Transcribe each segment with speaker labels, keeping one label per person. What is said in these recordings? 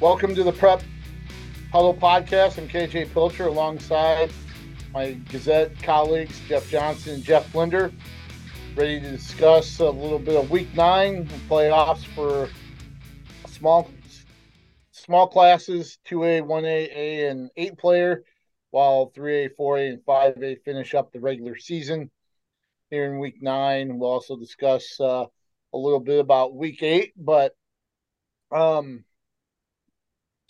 Speaker 1: Welcome to the Prep Huddle Podcast. I'm KJ Pilcher alongside my Gazette colleagues, Jeff Johnson and Jeff Linder, ready to discuss a little bit of Week Nine playoffs for small small classes, two A, one A, A, and eight player, while three A, four A, and five A finish up the regular season. Here in Week Nine, we'll also discuss uh, a little bit about Week Eight, but um,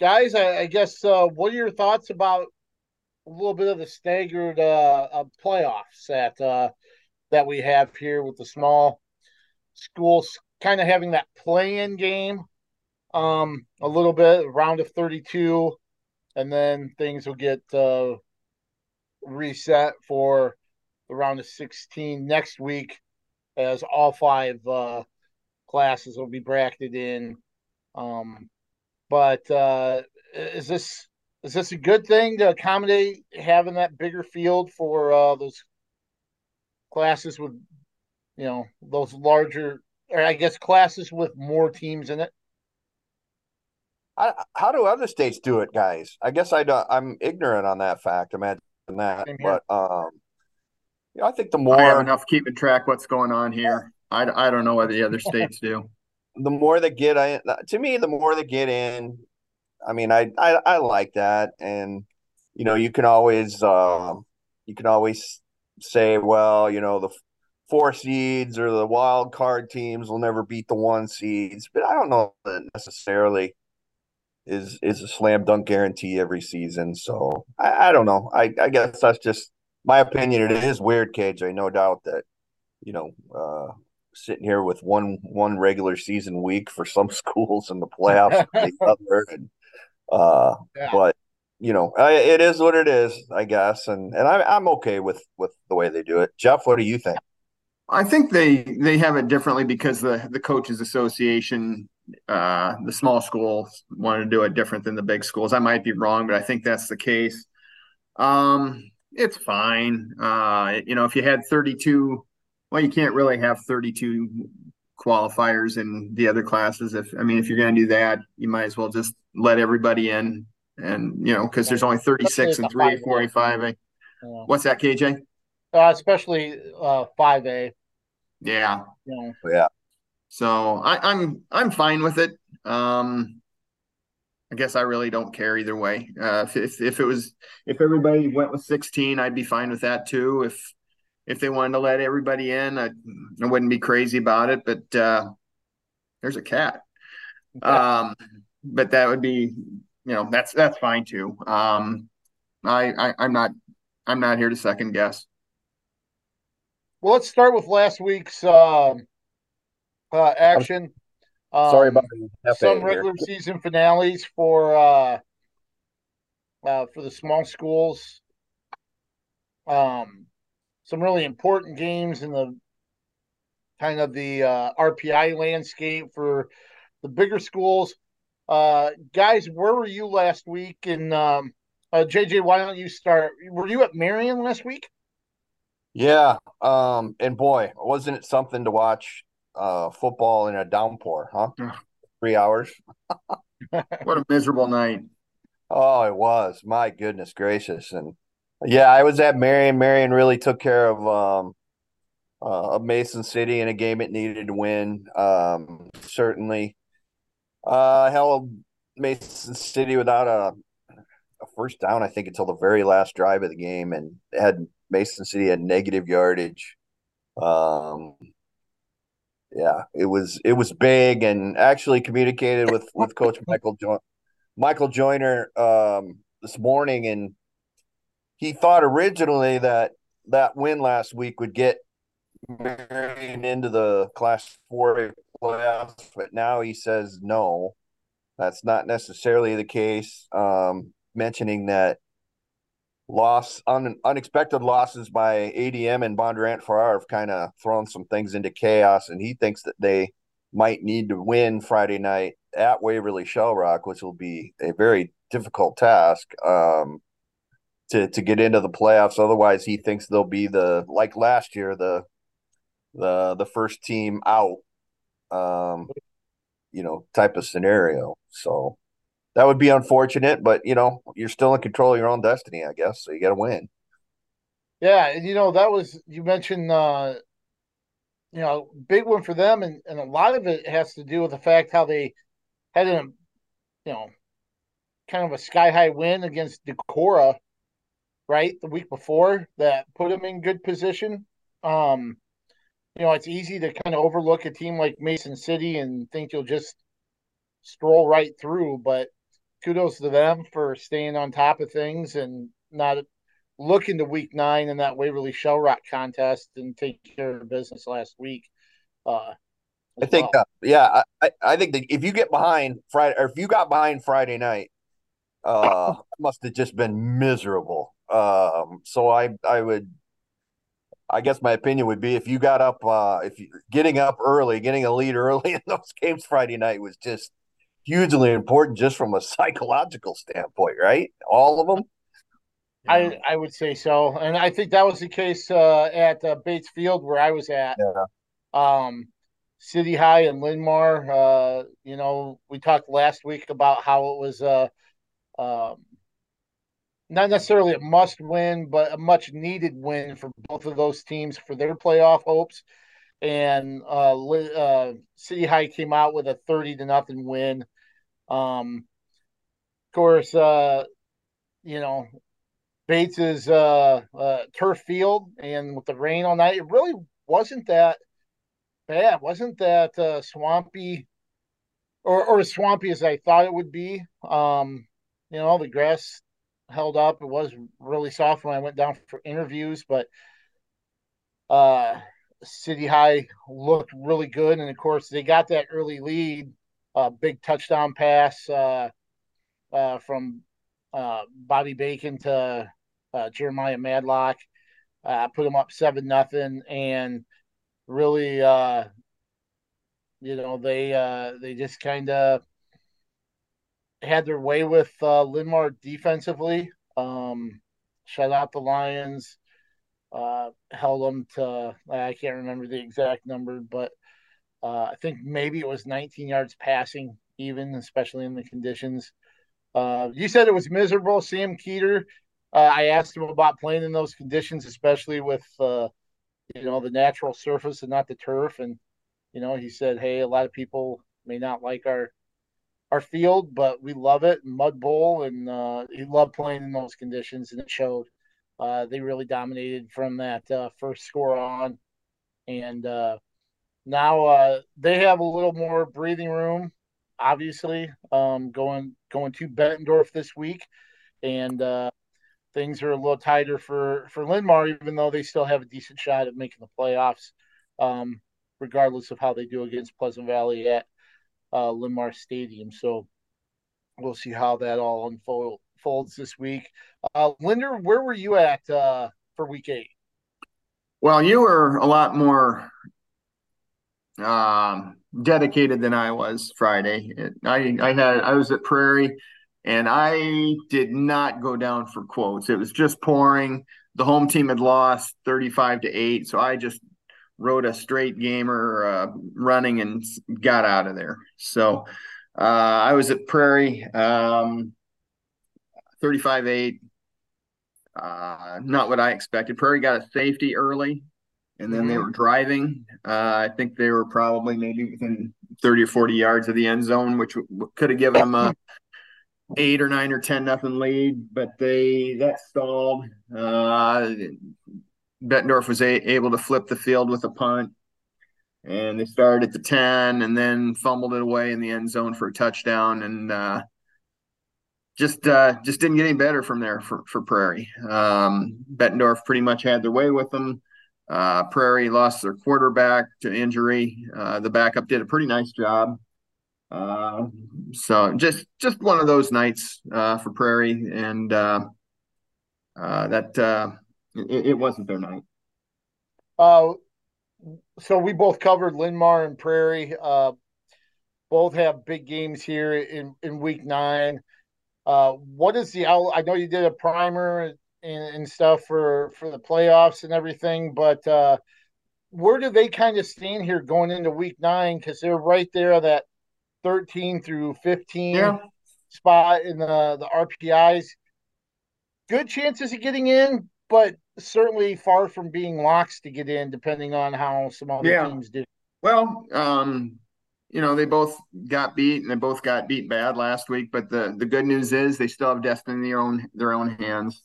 Speaker 1: guys, I, I guess uh, what are your thoughts about a little bit of the staggered uh, uh, playoffs that uh, that we have here with the small schools kind of having that play-in game um, a little bit round of 32 and then things will get uh, reset for the round of 16 next week as all five uh, classes will be bracketed in um, but uh, is this is this a good thing to accommodate having that bigger field for uh, those classes with you know those larger or I guess classes with more teams in it?
Speaker 2: I, how do other states do it, guys? I guess I don't, I'm ignorant on that fact. Imagine that, but um, you know, I think the more
Speaker 3: I have enough keeping track what's going on here. I, I don't know what the other states do.
Speaker 2: The more they get in, to me, the more they get in, I mean, I, I, I like that, and you know, you can always uh, you can always say, well, you know, the four seeds or the wild card teams will never beat the one seeds, but I don't know that necessarily is is a slam dunk guarantee every season. So I, I don't know. I, I guess that's just my opinion. It is weird, KJ, no doubt that you know uh, sitting here with one one regular season week for some schools in the playoffs, the other, and uh, yeah. But you know, I, it is what it is, I guess, and and I, I'm okay with with the way they do it. Jeff, what do you think?
Speaker 3: I think they they have it differently because the the coaches association, uh, the small schools wanted to do it different than the big schools. I might be wrong, but I think that's the case. Um, it's fine. Uh, you know, if you had 32, well, you can't really have 32 qualifiers in the other classes. If I mean, if you're going to do that, you might as well just let everybody in, and you know, because there's only 36 and three, four, and five A. What's that, KJ?
Speaker 1: Uh, especially uh, five A.
Speaker 3: Yeah.
Speaker 2: Yeah. Yeah.
Speaker 3: So I, I'm I'm fine with it. Um, I guess I really don't care either way. Uh, if if it was if everybody went with 16, I'd be fine with that too. If if they wanted to let everybody in, I, I wouldn't be crazy about it. But uh, there's a cat. Um, but that would be, you know, that's that's fine too. Um, I, I I'm not I'm not here to second guess.
Speaker 1: Well, let's start with last week's uh, uh, action.
Speaker 2: Um, Sorry about
Speaker 1: some regular here. season finales for uh, uh, for the small schools. Um, some really important games in the kind of the uh, RPI landscape for the bigger schools. Uh, guys, where were you last week? And um, uh, JJ, why don't you start? Were you at Marion last week?
Speaker 2: Yeah, um, and boy, wasn't it something to watch uh, football in a downpour, huh? Three hours.
Speaker 3: what a miserable night.
Speaker 2: Oh, it was. My goodness gracious. And yeah, I was at Marion. Marion really took care of um, uh, Mason City in a game it needed to win. Um, certainly, uh, held Mason City without a, a first down. I think until the very last drive of the game, and had Mason City had negative yardage. Um, yeah, it was it was big, and actually communicated with with Coach Michael jo- Michael Joyner um, this morning, and he thought originally that that win last week would get Marion into the Class Four A playoffs, but now he says no, that's not necessarily the case. Um, mentioning that loss un, unexpected losses by ADM and Bondurant Farrar have kind of thrown some things into chaos, and he thinks that they might need to win Friday night at Waverly Shell Rock, which will be a very difficult task. Um, to to get into the playoffs. Otherwise, he thinks they'll be the like last year the the the first team out, um, you know, type of scenario. So that would be unfortunate, but you know, you're still in control of your own destiny, I guess. So you got to win.
Speaker 1: Yeah, and you know that was you mentioned, uh, you know, big one for them, and, and a lot of it has to do with the fact how they had a, you know, kind of a sky high win against Decorah, right, the week before that put them in good position. Um, you know, it's easy to kind of overlook a team like Mason City and think you'll just stroll right through, but kudos to them for staying on top of things and not looking to week nine in that Waverly Shell Rock contest and take care of business last week. Uh,
Speaker 2: I think, well. uh, yeah, I, I think that if you get behind Friday, or if you got behind Friday night, uh, must have just been miserable. Um, so I, I would, I guess my opinion would be if you got up, uh, if you getting up early, getting a lead early in those games Friday night was just hugely important, just from a psychological standpoint, right? All of them.
Speaker 1: I I would say so, and I think that was the case uh, at uh, Bates Field where I was at.
Speaker 2: Yeah.
Speaker 1: Um, City High and Linn-Mar. Uh, you know, we talked last week about how it was uh, um, not necessarily a must win, but a much needed win for both of those teams for their playoff hopes. And uh, uh, City High came out with a thirty to nothing win. Um, of course, uh, you know, Bates's uh, uh, turf field, and with the rain all night, it really wasn't that bad. Wasn't that uh, swampy, or or as swampy as I thought it would be. Um, you know, the grass held up. It was really soft when I went down for interviews, but uh, City High looked really good, and of course they got that early lead. Uh, big touchdown pass uh, uh, from uh, Bobby Bacon to uh, Jeremiah Madlock, uh, put them up seven nothing, and really, uh, you know, they uh, they just kind of had their way with uh, Linn-Mar defensively. Um, shut out the Lions, uh, held them to I can't remember the exact number, but uh, I think maybe it was 19 yards passing, even especially in the conditions. Uh, you said it was miserable. Sam Keeter uh, I asked him about playing in those conditions, especially with uh, you know the natural surface and not the turf. And you know, he said, "Hey, a lot of people may not like our our field, but we love it, Mud Bowl, and uh, he loved playing in those conditions, and it showed. Uh, they really dominated from that uh, first score on, and uh, now uh, they have a little more breathing room. Obviously, um, going going to Bettendorf this week, and uh, things are a little tighter for for Linn-Mar, even though they still have a decent shot at making the playoffs, um, regardless of how they do against Pleasant Valley at uh, Linn-Mar Stadium. So we'll see how that all unfolds this week. Uh, Linder, where were you at uh, for Week Eight?
Speaker 3: Well, you were a lot more um, dedicated than I was Friday. I I had I was at Prairie and I did not go down for quotes. It was just pouring. The home team had lost 35 to 8, so I just wrote a straight gamer uh, running and got out of there. So uh, I was at Prairie, um, 35 8. Uh, not what I expected. Prairie got a safety early, and then mm-hmm. they were driving. Uh, I think they were probably maybe within 30 or 40 yards of the end zone, which w- could have given them a eight or nine or ten nothing lead, but they that stalled. Uh, Bettendorf was a, able to flip the field with a punt, and they started at the ten, and then fumbled it away in the end zone for a touchdown, and uh, just uh, just didn't get any better from there for for Prairie. Um, Bettendorf pretty much had their way with them. Uh, Prairie lost their quarterback to injury. Uh, the backup did a pretty nice job. Uh, so just just one of those nights uh, for Prairie, and uh, that it, it, wasn't their night.
Speaker 1: Uh, so we both covered Linn-Mar and Prairie. Uh, both have big games here in in week nine. Uh, what is the out? I know you did a primer and, and stuff for for the playoffs and everything, but where do they kind of stand here going into week nine? Because they're right there that 13 through 15.
Speaker 3: Yeah.
Speaker 1: spot in the the RPIs. Good chances of getting in, but certainly far from being locks to get in, depending on how some other yeah. teams do.
Speaker 3: Well, um, you know, they both got beat and they both got beat bad last week. But the the good news is they still have destiny in their own their own hands.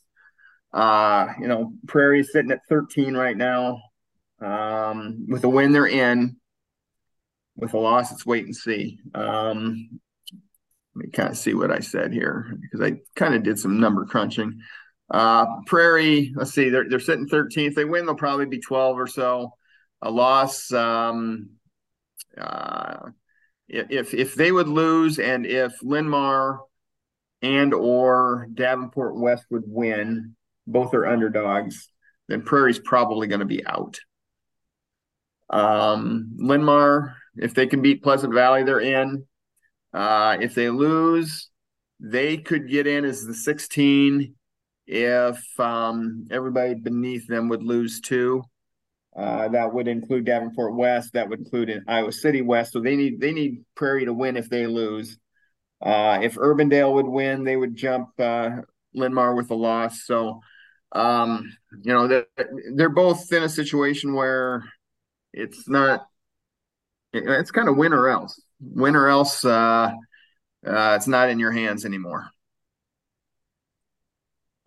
Speaker 3: Uh, you know, Prairie's sitting at 13 right now. Um, with a win, they're in. With a loss, it's wait and see. Um, let me kind of see what I said here because I kind of did some number crunching. Uh, Prairie, let's see, they're they're sitting 13th. They win, they'll probably be 12 or so. A loss, um, uh, if if they would lose and if Linn-Mar and or Davenport West would win, both are underdogs, then Prairie's probably going to be out. Um, Linn-Mar, if they can beat Pleasant Valley, they're in. Uh, if they lose, they could get in as the 16 if um, everybody beneath them would lose two. Uh, that would include Davenport West. That would include Iowa City West. So they need they need Prairie to win if they lose. Uh, if Urbandale would win, they would jump uh, Linn-Mar with a loss. So um, you know they're, they're both in a situation where it's not. It's kind of win or else. Win or else. Uh, uh, it's not in your hands anymore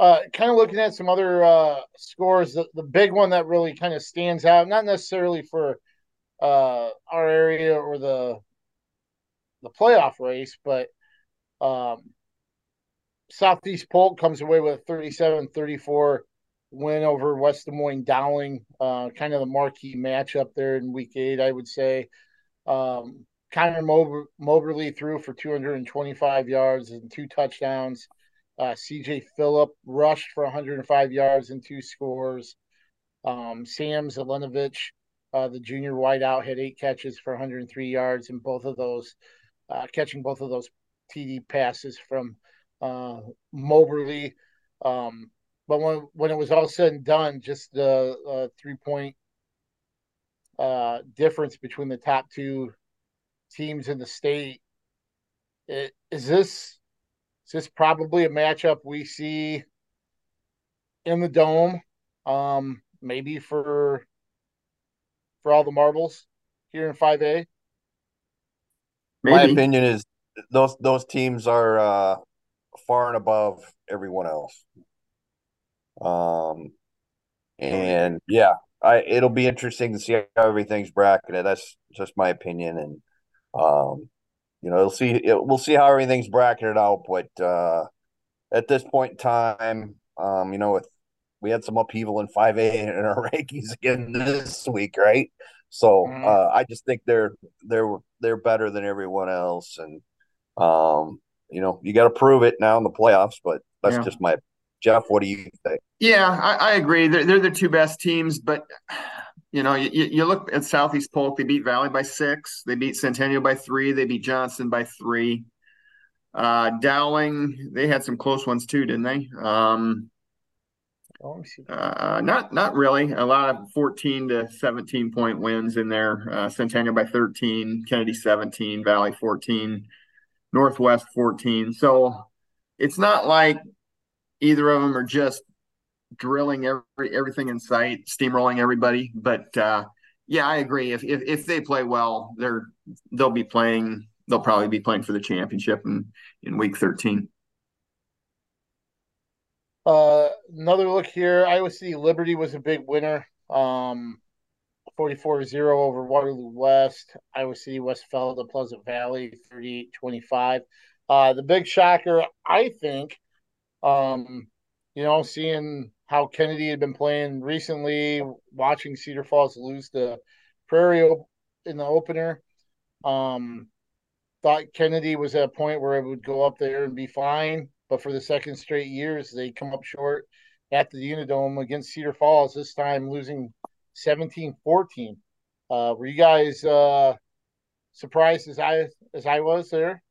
Speaker 1: uh, kind of looking at some other uh, scores, the, the big one that really kind of stands out, not necessarily for uh, our area or the the playoff race, but um, Southeast Polk comes away with a 37-34 win over West Des Moines Dowling, uh, kind of the marquee matchup there in week eight, I would say. Um, Connor Mober- Moberly threw for 225 yards and two touchdowns. Uh, CJ Phillip rushed for 105 yards and two scores. Um, Sam Zelenovich, uh, the junior wideout, had eight catches for 103 yards, and both of those uh, catching both of those TD passes from uh, Moberly. Um, but when when it was all said and done, just the uh, three point uh, difference between the top two teams in the state. It, is this is this probably a matchup we see in the dome? Um, maybe for for all the marbles here in five A.
Speaker 2: My opinion is those those teams are uh, far and above everyone else. Um, and yeah, I it'll be interesting to see how everything's bracketed. That's just my opinion, and um, you know, we'll see. We'll see how everything's bracketed out. But uh, at this point in time, um, you know, with we had some upheaval in five A in our rankings again this week, right? So mm-hmm. uh, I just think they're they're they're better than everyone else, and um, you know, you got to prove it now in the playoffs. But that's yeah. just my Jeff. What do you think?
Speaker 3: Yeah, I, I agree. They're, they're the two best teams, but you know, you, you look at Southeast Polk, they beat Valley by six, they beat Centennial by three, they beat Johnson by three. Uh, Dowling, they had some close ones too, didn't they? Um, oh, uh, not not really. A lot of 14 to 17 point wins in there. Uh, Centennial by 13, Kennedy 17, Valley 14, Northwest 14. So it's not like either of them are just drilling every everything in sight, steamrolling everybody. But uh, yeah, I agree. If, if if they play well, they're they'll be playing. They'll probably be playing for the championship in in week thirteen.
Speaker 1: Uh, another look here. Iowa City Liberty was a big winner. Um, 44-0 over Waterloo West. Iowa City West fell to Pleasant Valley 38-25. Uh, the big shocker, I think, um, you know, seeing how Kennedy had been playing recently, watching Cedar Falls lose to Prairie in the opener. Um, thought Kennedy was at a point where it would go up there and be fine, but for the second straight years, they come up short at the Unidome against Cedar Falls, this time losing 17 14. Uh, were you guys uh, surprised as I as I was there?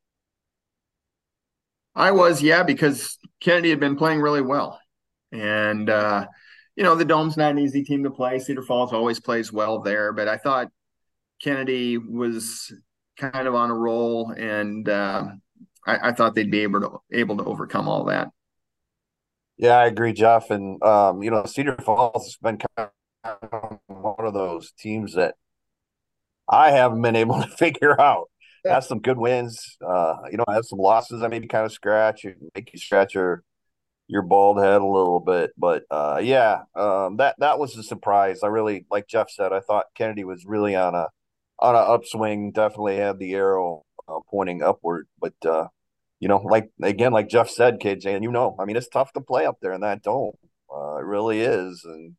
Speaker 3: I was, yeah, because Kennedy had been playing really well. And, uh, you know, the Dome's not an easy team to play. Cedar Falls always plays well there, but I thought Kennedy was kind of on a roll and uh, I, I, thought they'd be able to able to overcome all that.
Speaker 2: Yeah, I agree, Jeff. And um, you know, Cedar Falls has been kind of one of those teams that I haven't been able to figure out. Has some good wins, uh, you know, has some losses that maybe kind of scratch make you scratch your your bald head a little bit. But uh, yeah, um, that that was a surprise. I really, like Jeff said, I thought Kennedy was really on a on an upswing. Definitely had the arrow uh, pointing upward, but uh, you know, like again, like Jeff said, KJ, and you know, I mean, it's tough to play up there in that dome. Uh, it really is, and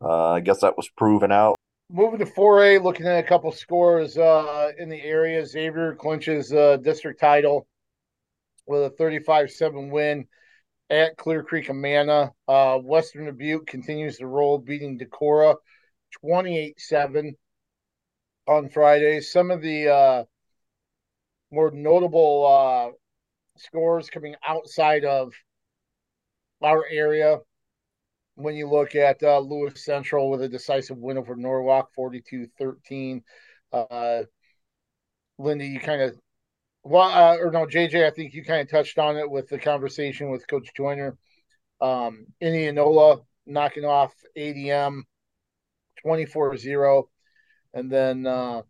Speaker 2: uh, I guess that was proven out.
Speaker 1: Moving to 4A, looking at a couple scores uh, in the area. Xavier clinches uh, district title with a 35-7 win at Clear Creek Amana. Uh, Western Dubuque continues to roll, beating Decorah 28-7 on Friday. Some of the uh, more notable uh, scores coming outside of our area. When you look at uh, Lewis Central with a decisive win over Norwalk, 42 13. Uh, Lindy, you kind of, well, uh, or no, JJ, I think you kind of touched on it with the conversation with Coach Joyner. Um, Indianola knocking off ADM 24 0. And then uh,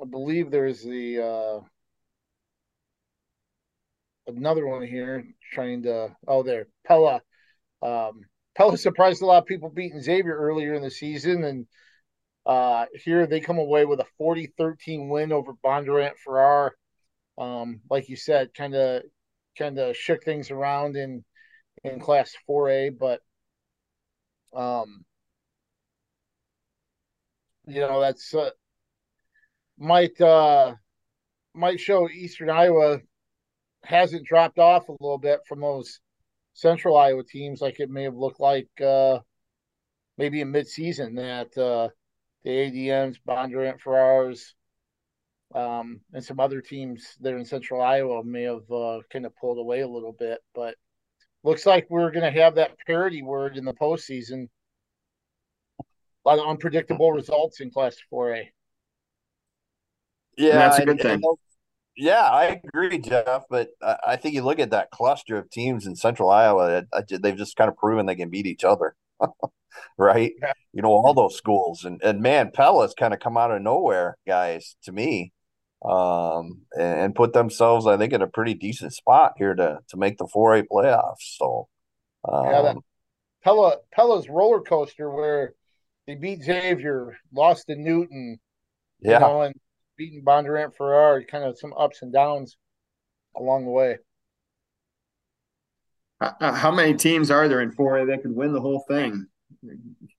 Speaker 1: I believe there's the uh, another one here trying to oh there Pella. Um, Pella surprised a lot of people beating Xavier earlier in the season, and uh, here they come away with a 40-13 win over Bondurant Farrar. Um, like you said, kind of kind of shook things around in in Class 4A, but um, you know that's uh, might uh might show Eastern Iowa hasn't dropped off a little bit from those Central Iowa teams, like it may have looked like uh maybe in midseason that uh the ADMs, Bondurant Farrars, um, and some other teams there in Central Iowa may have uh, kind of pulled away a little bit, but looks like we're going to have that parity word in the postseason. A lot of unpredictable results in Class 4A.
Speaker 3: Yeah, and that's a good and, thing. And
Speaker 2: yeah, I agree, Jeff. But I think you look at that cluster of teams in Central Iowa; they've just kind of proven they can beat each other, right? Yeah. You know, all those schools, and and man, Pella's kind of come out of nowhere, guys. To me, um, and put themselves, I think, in a pretty decent spot here to to make the four A playoffs. So,
Speaker 1: um, yeah, that Pella Pella's roller coaster where they beat Xavier, lost to Newton, yeah, you know, and beating Bondurant Farrar, kind of some ups and downs along the way.
Speaker 3: Uh, how many teams are there in 4A that could win the whole thing?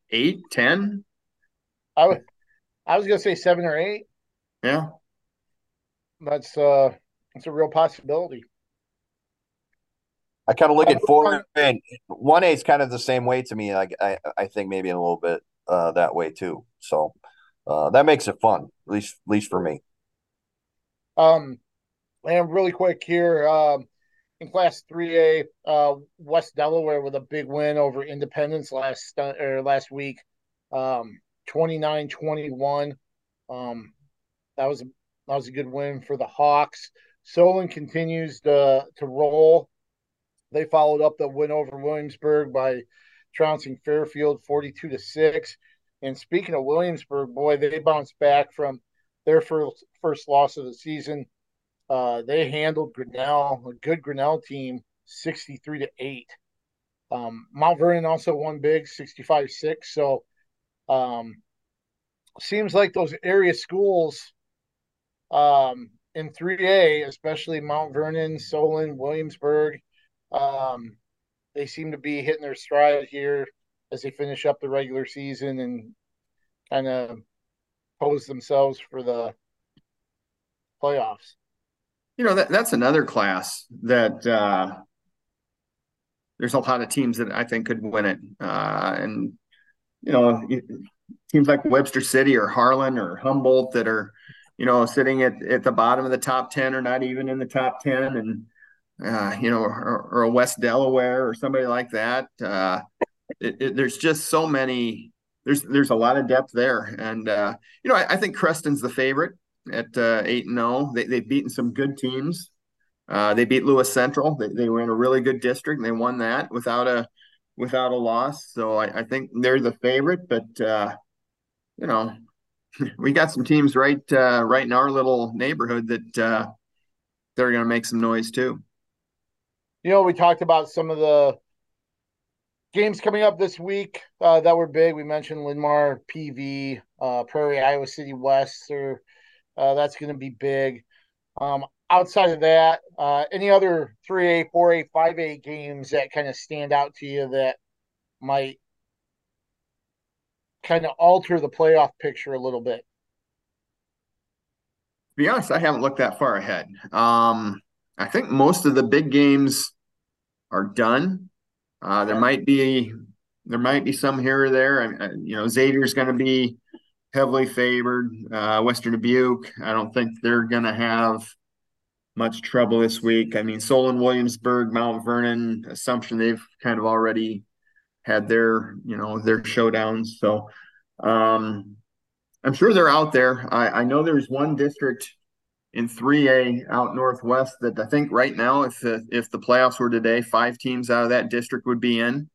Speaker 3: Eight, ten?
Speaker 1: I was, I was gonna say seven or eight.
Speaker 3: Yeah,
Speaker 1: that's uh, that's a real possibility.
Speaker 2: I kind of look at four and one A is kind of the same way to me. Like I, I think maybe a little bit uh, that way too. So uh, that makes it fun, at least at least for me.
Speaker 1: Um, and really quick here, um, in Class Three A, uh, West Delaware with a big win over Independence last or last week, um, 29-21. Um, that was a, that was a good win for the Hawks. Solon continues to to roll. They followed up the win over Williamsburg by trouncing Fairfield 42 to 6. And speaking of Williamsburg, boy, they bounced back from their first first loss of the season. Uh, they handled Grinnell, a good Grinnell team, 63 to 8. Um, Mount Vernon also won big, 65 6. So um, seems like those area schools um, in 3A, especially Mount Vernon, Solon, Williamsburg, um, they seem to be hitting their stride here as they finish up the regular season and kind of pose themselves for the playoffs.
Speaker 3: You know, that, that's another class that uh, there's a lot of teams that I think could win it. Uh, and, you know, teams like Webster City or Harlan or Humboldt that are, you know, sitting at, at the bottom of the top 10 or not even in the top 10 and, uh, you know, or, or, West Delaware or somebody like that. Uh, it, it, there's just so many. There's there's a lot of depth there, and uh, you know I, I, think Creston's the favorite. At uh, eight and zero. Oh. They they've beaten some good teams. Uh, they beat Lewis Central. They, they were in a really good district. and They won that without a without a loss. So I, I think they're the favorite. But uh, you know, we got some teams right uh, right in our little neighborhood that uh, they're going to make some noise too.
Speaker 1: You know, we talked about some of the games coming up this week uh, that were big. We mentioned Linn-Mar, PV, uh, Prairie, Iowa City West, or uh, that's going to be big. Um, outside of that, uh, any other 3A, 4A, 5A games that kind of stand out to you that might kind of alter the playoff picture a little bit?
Speaker 3: To be honest, I haven't looked that far ahead. Um, I think most of the big games are done. Uh, there might be there might be some here or there. I, I, you know, Xavier's going to be heavily favored. Uh, Western Dubuque, I don't think they're going to have much trouble this week. I mean, Solon, Williamsburg, Mount Vernon, Assumption, they've kind of already had their you know their showdowns. So um, I'm sure they're out there. I, I know there's one district in 3A out northwest that I think right now, if the, if the playoffs were today, five teams out of that district would be in.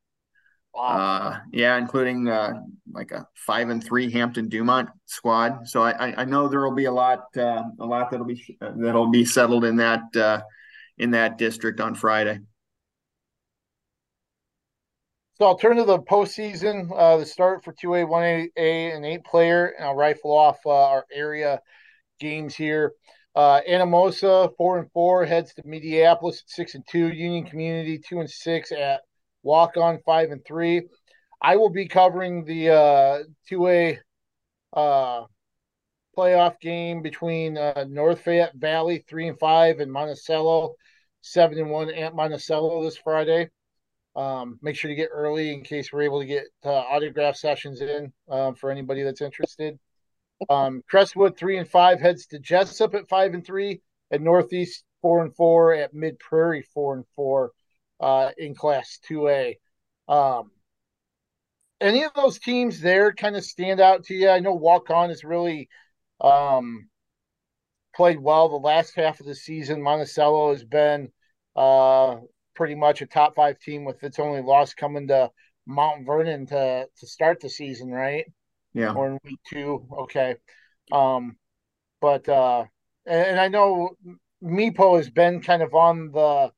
Speaker 3: Wow. Uh, yeah, including uh, like a five and three Hampton Dumont squad. So I, I know there will be a lot uh, a lot that'll be that'll be settled in that uh, in that district on Friday.
Speaker 1: So I'll turn to the postseason. Uh, the start for two A, one A, and eight player, and I'll rifle off uh, our area games here. Uh, Anamosa four and four heads to Mediapolis at six and two. Union Community two and six at Waukon five and three. I will be covering the uh, two A uh, playoff game between uh, North Fayette Valley three and five and Monticello seven and one at Monticello this Friday. Um, make sure to get early in case we're able to get uh, autograph sessions in um, for anybody that's interested. Um, Crestwood three and five heads to Jesup at five and three, and Northeast four and four at Mid Prairie four and four uh, in Class Two A. Um, any of those teams there kind of stand out to you? I know Waukon has really um, played well the last half of the season. Monticello has been uh, pretty much a top five team with its only loss coming to Mount Vernon to to start the season, right?
Speaker 3: Yeah.
Speaker 1: Or in week two. Okay. Um, but uh, and, and I know Mepo has been kind of on the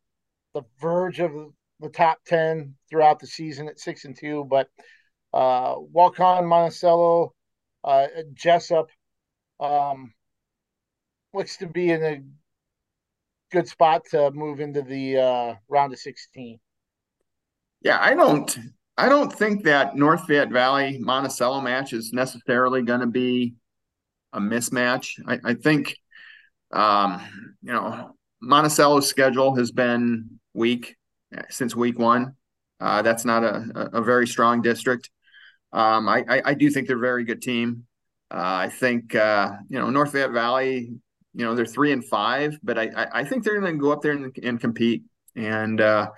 Speaker 1: the verge of the top ten throughout the season at six and two, but uh, Waukon Monticello, uh, Jesup, um, looks to be in a good spot to move into the uh, round of sixteen.
Speaker 3: Yeah, I don't I don't think that North Fayette Valley Monticello match is necessarily going to be a mismatch. I, I think, um, you know, Monticello's schedule has been weak since week one. Uh, that's not a, a, very strong district. Um, I, I, I, do think they're a very good team. Uh, I think, uh, you know, North Fayette Valley, you know, they're three and five, but I, I, I think they're going to go up there and, and compete. And, uh,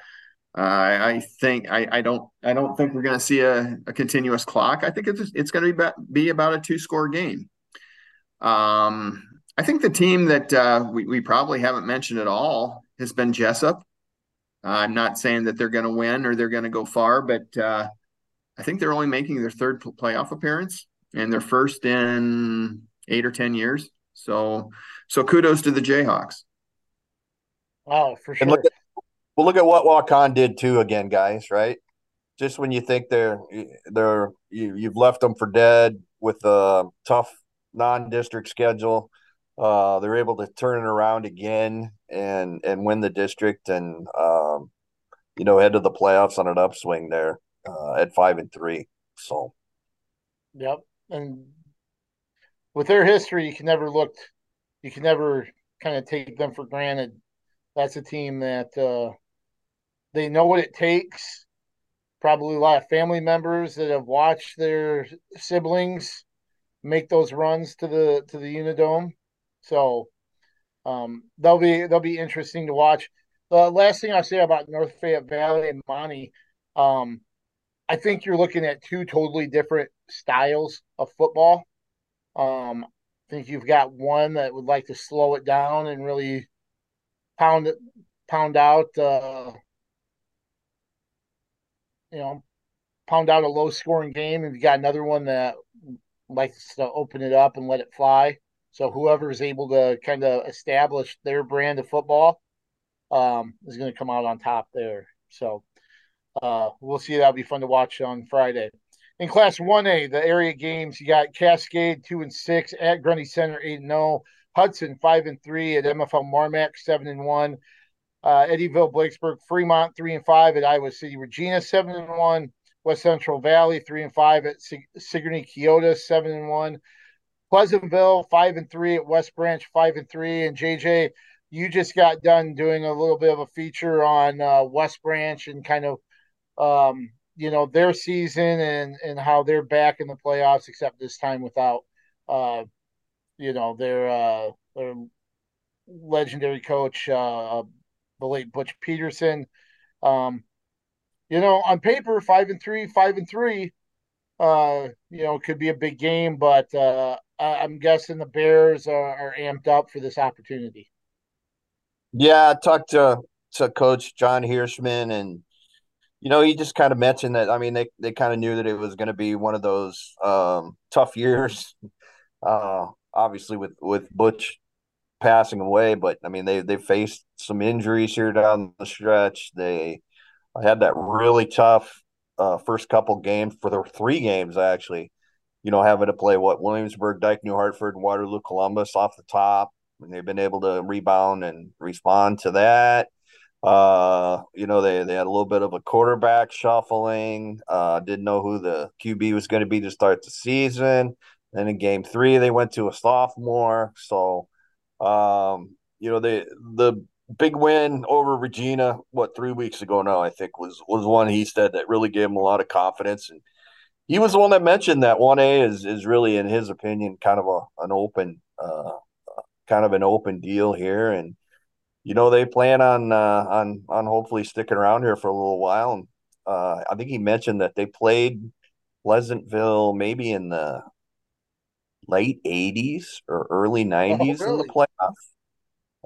Speaker 3: uh, I think I, I don't I don't think we're going to see a, a, continuous clock. I think it's it's going to be be about a two score game. Um, I think the team that uh, we we probably haven't mentioned at all has been Jesup. Uh, I'm not saying that they're going to win or they're going to go far, but uh, I think they're only making their third playoff appearance and their first in eight or ten years. So so kudos to the Jayhawks.
Speaker 1: Oh, for sure.
Speaker 2: Well, look at what Waukon did too. Again, guys, right? Just when you think they're they're you, you've left them for dead with a tough non-district schedule, uh, they're able to turn it around again and and win the district and um, you know head to the playoffs on an upswing there uh, at five and three. So,
Speaker 1: yep, and with their history, you can never look, you can never kind of take them for granted. That's a team that uh, they know what it takes. Probably a lot of family members that have watched their siblings make those runs to the to the Unidome. So um, they'll be they'll be interesting to watch. The last thing I'll say about North Fayette Valley and Monty, um, I think you're looking at two totally different styles of football. Um, I think you've got one that would like to slow it down and really pound it, pound out, uh, you know, pound out a low scoring game. And you've got another one that likes to open it up and let it fly. So whoever is able to kind of establish their brand of football um, is going to come out on top there. So uh, we'll see. That'll be fun to watch on Friday. In Class 1A, the area games, you got Cascade 2 and 6 at Grundy Center 8 and 0, Hudson 5 and 3 at MFL Marmac 7 and 1, uh, Eddyville Blakesburg Fremont 3 and 5 at Iowa City Regina 7 and 1, West Central Valley 3 and 5 at Sig- Sigourney Keota 7 and 1, Pleasantville 5 and 3 at West Branch 5 and 3, and JJ you just got done doing a little bit of a feature on uh, West Branch and kind of um, you know their season and and how they're back in the playoffs, except this time without uh, you know their uh, their legendary coach, uh, the late Butch Pedersen. Um, you know, on paper, five and three, five and three. Uh, you know, it could be a big game, but uh, I'm guessing the Bears are, are amped up for this opportunity.
Speaker 2: Yeah, I talked to to Coach John Hirschman, and you know, he just kind of mentioned that. I mean, they they kind of knew that it was going to be one of those um, tough years. Uh, obviously, with with Butch passing away, but I mean, they they faced some injuries here down the stretch. They had that really tough uh, first couple games for the three games actually. You know, having to play what Williamsburg, Dike, New Hartford, Waterloo, Columbus off the top and they've been able to rebound and respond to that. Uh, you know, they, they had a little bit of a quarterback shuffling. Uh, didn't know who the QB was going to be to start the season. And in game three, they went to a sophomore. So, um, you know, they the big win over Regina, what three weeks ago now, I think was was one he said that really gave him a lot of confidence. And he was the one that mentioned that one A is is really, in his opinion, kind of a an open uh, kind of an open deal here, and you know they plan on uh, on on hopefully sticking around here for a little while. And uh, I think he mentioned that they played Pleasantville maybe in the late '80s or early '90s oh, really? in the playoffs.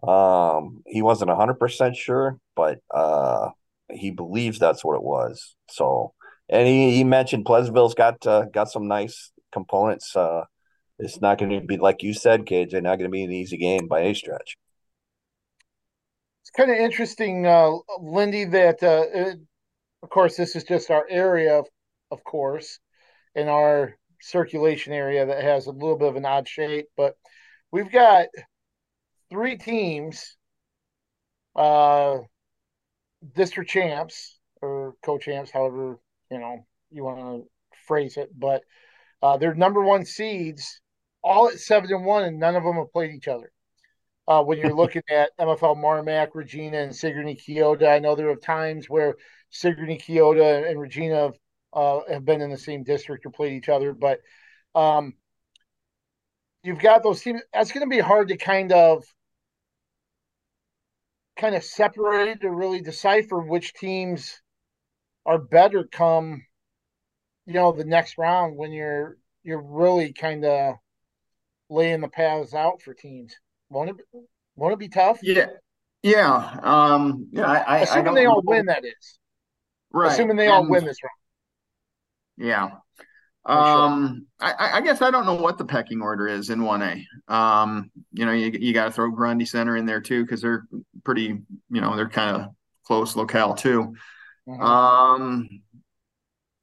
Speaker 2: Um, he wasn't hundred percent sure, but uh, he believes that's what it was. So, and he, he mentioned Pleasantville's got uh, got some nice components uh, it's not going to be like you said, kids. They're not going to be an easy game by any stretch.
Speaker 1: It's kind of interesting, uh, Lindy. That uh, it, of course this is just our area, of, of course, in our circulation area that has a little bit of an odd shape, but we've got three teams, uh, district champs or co-champs, however you know you want to phrase it, but uh, they're number one seeds all at seven and one, and none of them have played each other. Uh, when you're looking at MFL Marmac, Regina, and Sigourney Keota, I know there are times where Sigourney Keota and Regina have, uh, have been in the same district or played each other, but um, you've got those teams. That's going to be hard to kind of kind of separated to really decipher which teams are better come you know the next round when you're you're really kind of laying the paths out for teams. Won't it? Won't it be tough?
Speaker 3: Yeah, yeah. Um, yeah. I,
Speaker 1: assuming I they all know. win, that is. Right. Assuming they and, all win this
Speaker 3: round. Yeah. Um, sure. I, I guess I don't know what the pecking order is in one A. Um, you know, you you got to throw Grundy Center in there too because they're pretty. You know, they're kind of close locale too. Mm-hmm. Um,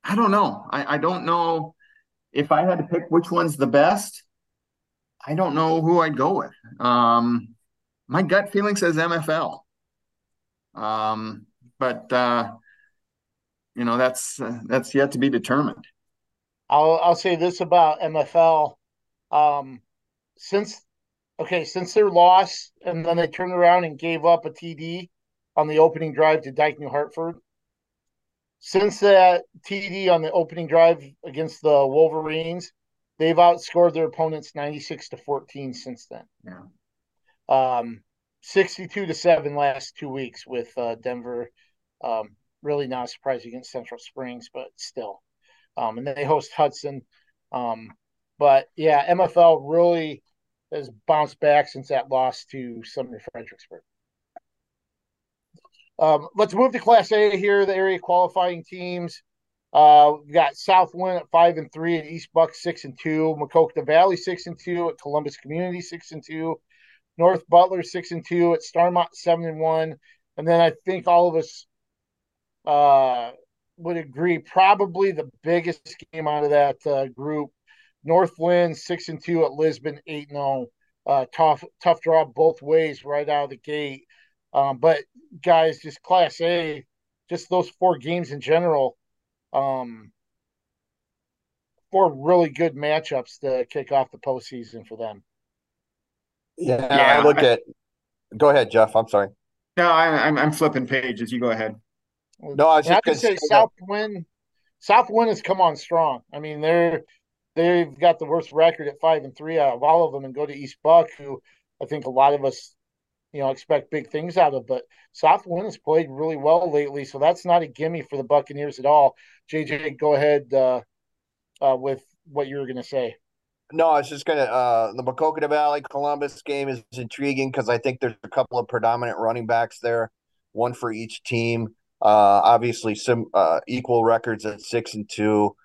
Speaker 3: I don't know. I, I don't know if I had to pick which one's the best. I don't know who I'd go with. Um, my gut feeling says MFL. Um, but uh, you know that's uh, that's yet to be determined.
Speaker 1: I'll I'll say this about MFL. Um, since okay, since their loss and then they turned around and gave up a TD on the opening drive to Dike New Hartford. Since that TD on the opening drive against the Wolverines, they've outscored their opponents 96 to 14 since then.
Speaker 3: Yeah.
Speaker 1: Um, 62 to 7 last two weeks with uh, Denver. Um, really not a surprise against Central Springs, but still. Um, and they host Hudson. Um, but yeah, MFL really has bounced back since that loss to Sumner Fredericksburg. Um, let's move to Class A here. The area qualifying teams. Uh, we got South Winn at five and three, and East Buck six and two, Maquoketa Valley six and two, at Columbus Community six and two, North Butler six and two, at Starmont seven and one, and then I think all of us uh, would agree probably the biggest game out of that uh, group. Northland six and two at Lisbon eight and zero. Oh. Uh, tough tough draw both ways right out of the gate. Um, but guys, just Class A, just those four games in general um, four really good matchups to kick off the postseason for them.
Speaker 2: Yeah, yeah I look at. Go ahead, Jeff. I'm sorry.
Speaker 3: No, I, am I'm flipping pages. You go ahead.
Speaker 2: No, I was just
Speaker 1: going to say South Winn. Southwind has come on strong. I mean, they're they've got the worst record at five and three out of all of them, and go to East Buck, who I think a lot of us you know expect big things out of. But South Winn has played really well lately, so that's not a gimme for the Buccaneers at all. JJ, go ahead uh, uh, with what you were going to say.
Speaker 2: No, I was just gonna. Uh, the Maquoketa Valley Columbus game is intriguing because I think there's a couple of predominant running backs there, one for each team. Uh, obviously, some uh, equal records at six and two.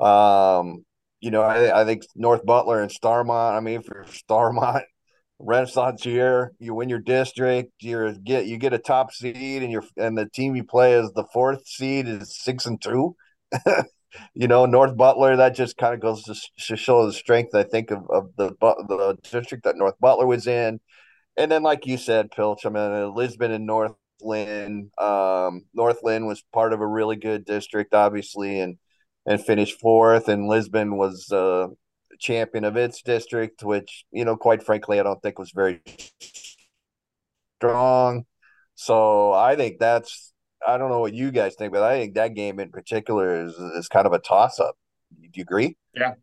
Speaker 2: Um, you know, I, I think North Butler and Starmont. I mean, for Starmont, Renaissance year, you win your district, you get you get a top seed, and your and the team you play as the fourth seed is six and two. you know, North Butler. That just kind of goes to, to show the strength, I think, of, of the the district that North Butler was in. And then, like you said, Pilch, I mean, Lisbon and Northland. Um, Northland was part of a really good district, obviously, and and finished fourth. And Lisbon was uh, champion of its district, which, you know, quite frankly, I don't think was very strong. So I think that's, I don't know what you guys think, but I think that game in particular is, is kind of a toss up. Do you agree?
Speaker 3: Yeah.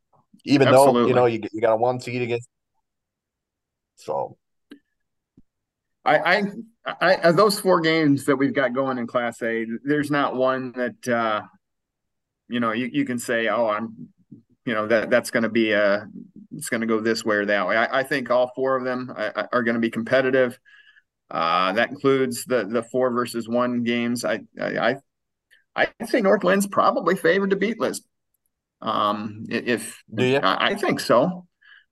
Speaker 2: Even Absolutely. though, you know, you, you got a one seed against. So.
Speaker 3: I, I, I, those four games that we've got going in Class A, there's not one that, uh, you know, you, you can say, oh, I'm you know that that's going to be a it's going to go this way or that way. I, I think all four of them are, are going to be competitive. Uh, that includes the the four versus one games. I I I I'd say Northland's probably favored to beat Lisbon. Um, if
Speaker 2: do you?
Speaker 3: I, I think so.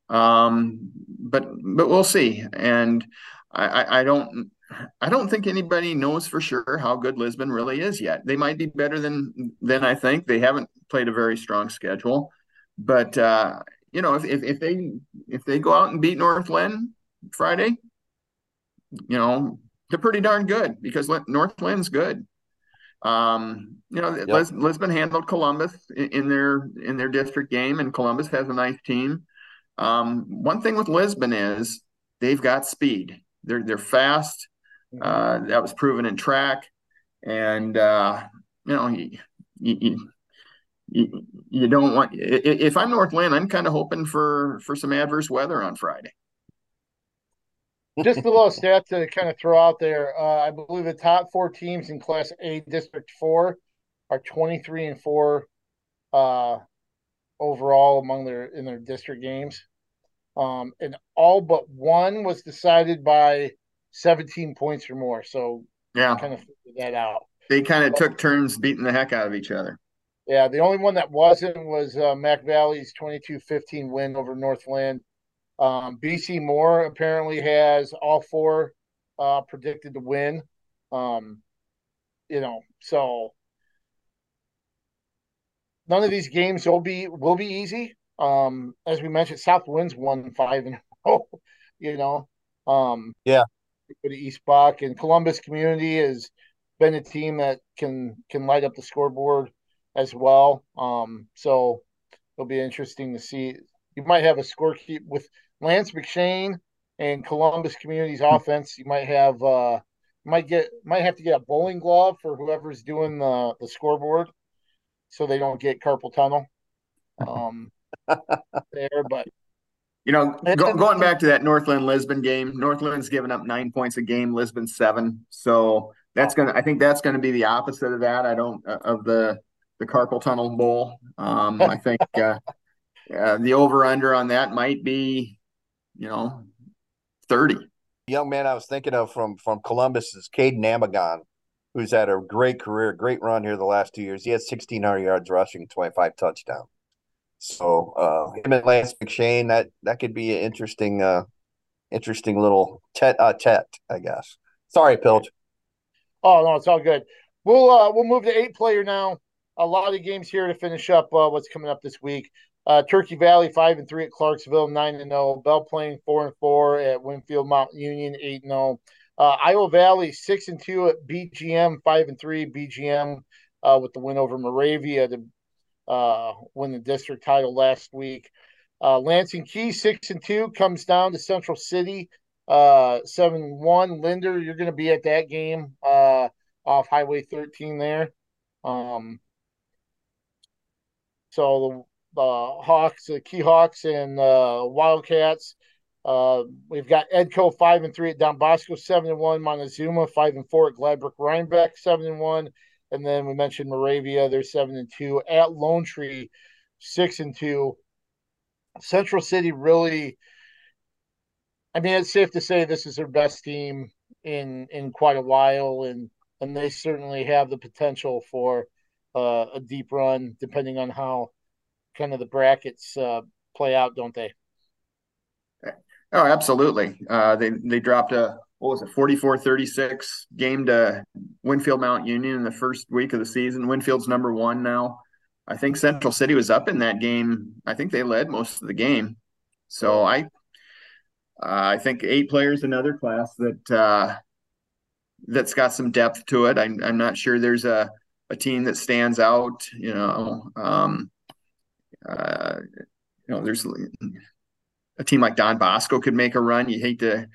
Speaker 3: Um, but but we'll see. And I, I, I don't I don't think anybody knows for sure how good Lisbon really is yet. They might be better than than I think. They haven't played a very strong schedule. But uh, you know, if, if, if they if they go out and beat North Northland Friday, you know, they're pretty darn good because North Northland's good. Um, you know, yep. Lis- Lisbon handled Columbus in, in, their in their district game, and Columbus has a nice team. Um, one thing with Lisbon is they've got speed. They're they're fast. Uh, that was proven in track, and uh, you know, you, you, you, don't want if I'm Northland, I'm kind of hoping for for some adverse weather on Friday.
Speaker 1: Just a little stat to kind of throw out there. Uh, I believe the top four teams in Class A District Four are 23 and four uh, overall among their in their district games, um, and all but one was decided by 17 points or more. So
Speaker 3: yeah,
Speaker 1: kind of figured that out.
Speaker 3: They kind of took turns beating the heck out of each other.
Speaker 1: Yeah, the only one that wasn't was uh, Mac Valley's 22-15 win over Northland. Um, BC Moore apparently has all four uh, predicted to win. Um, you know, so none of these games will be will be easy. Um, as we mentioned, South Winn's won five and oh, you know. Um,
Speaker 2: yeah.
Speaker 1: To East Buck and Columbus Community has been a team that can can light up the scoreboard as well. Um, so it'll be interesting to see. You might have a score keep with Lance McShane and Columbus Community's offense. You might have uh, might get might have to get a bowling glove for whoever's doing the the scoreboard, so they don't get carpal tunnel. Um, there, but
Speaker 3: you know, go, going back to that Northland Lisbon game, Northland's given up nine points a game, Lisbon seven. So that's gonna. I think that's gonna be the opposite of that. I don't uh, of the the carpal tunnel bowl. Um, I think uh, uh, the over under on that might be you know, 30.
Speaker 2: young man I was thinking of from from Columbus is Kayden Amagon, who's had a great career, great run here the last two years. He has 1,600 yards rushing, 25 touchdowns. So uh, him and Lance McShane, that that could be an interesting, uh, interesting little tet uh, tet, I guess. Sorry, Pilch.
Speaker 1: Oh no, it's all good. We'll uh, we'll move to eight player now. A lot of games here to finish up uh, what's coming up this week. Uh, Turkey Valley five and three at Clarksville, nine and zero. Belle Plaine four and four at Winfield Mountain Union, eight and zero. Uh, Iowa Valley six and two at BGM, five and three. BGM uh, with the win over Moravia to uh, win the district title last week. Uh, Lansing Kee six and two comes down to Central City uh, seven one. Linder, you're going to be at that game uh, off Highway 13 there. Um, so the uh, Hawks, the Kee Hawks, and uh, Wildcats. Uh, we've got Edco five and three at Don Bosco, seven and one. Montezuma five and four at Gladbrook Reinbeck, seven and one. And then we mentioned Moravia, they're seven and two at Lone Tree, six and two. Central City really, I mean, it's safe to say this is their best team in in quite a while, and and they certainly have the potential for uh, a deep run, depending on how kind of the brackets uh, play out, don't they?
Speaker 3: Oh, absolutely. Uh, they they dropped a what was it 44-36 game to Winfield Mount Union in the first week of the season. Winfield's number one now. I think Central City was up in that game. I think they led most of the game. So I uh, I think eight players another class that uh, that's got some depth to it. I'm I'm not sure there's a a team that stands out. You know, um, uh, you know, there's a team like Don Bosco could make a run. You hate to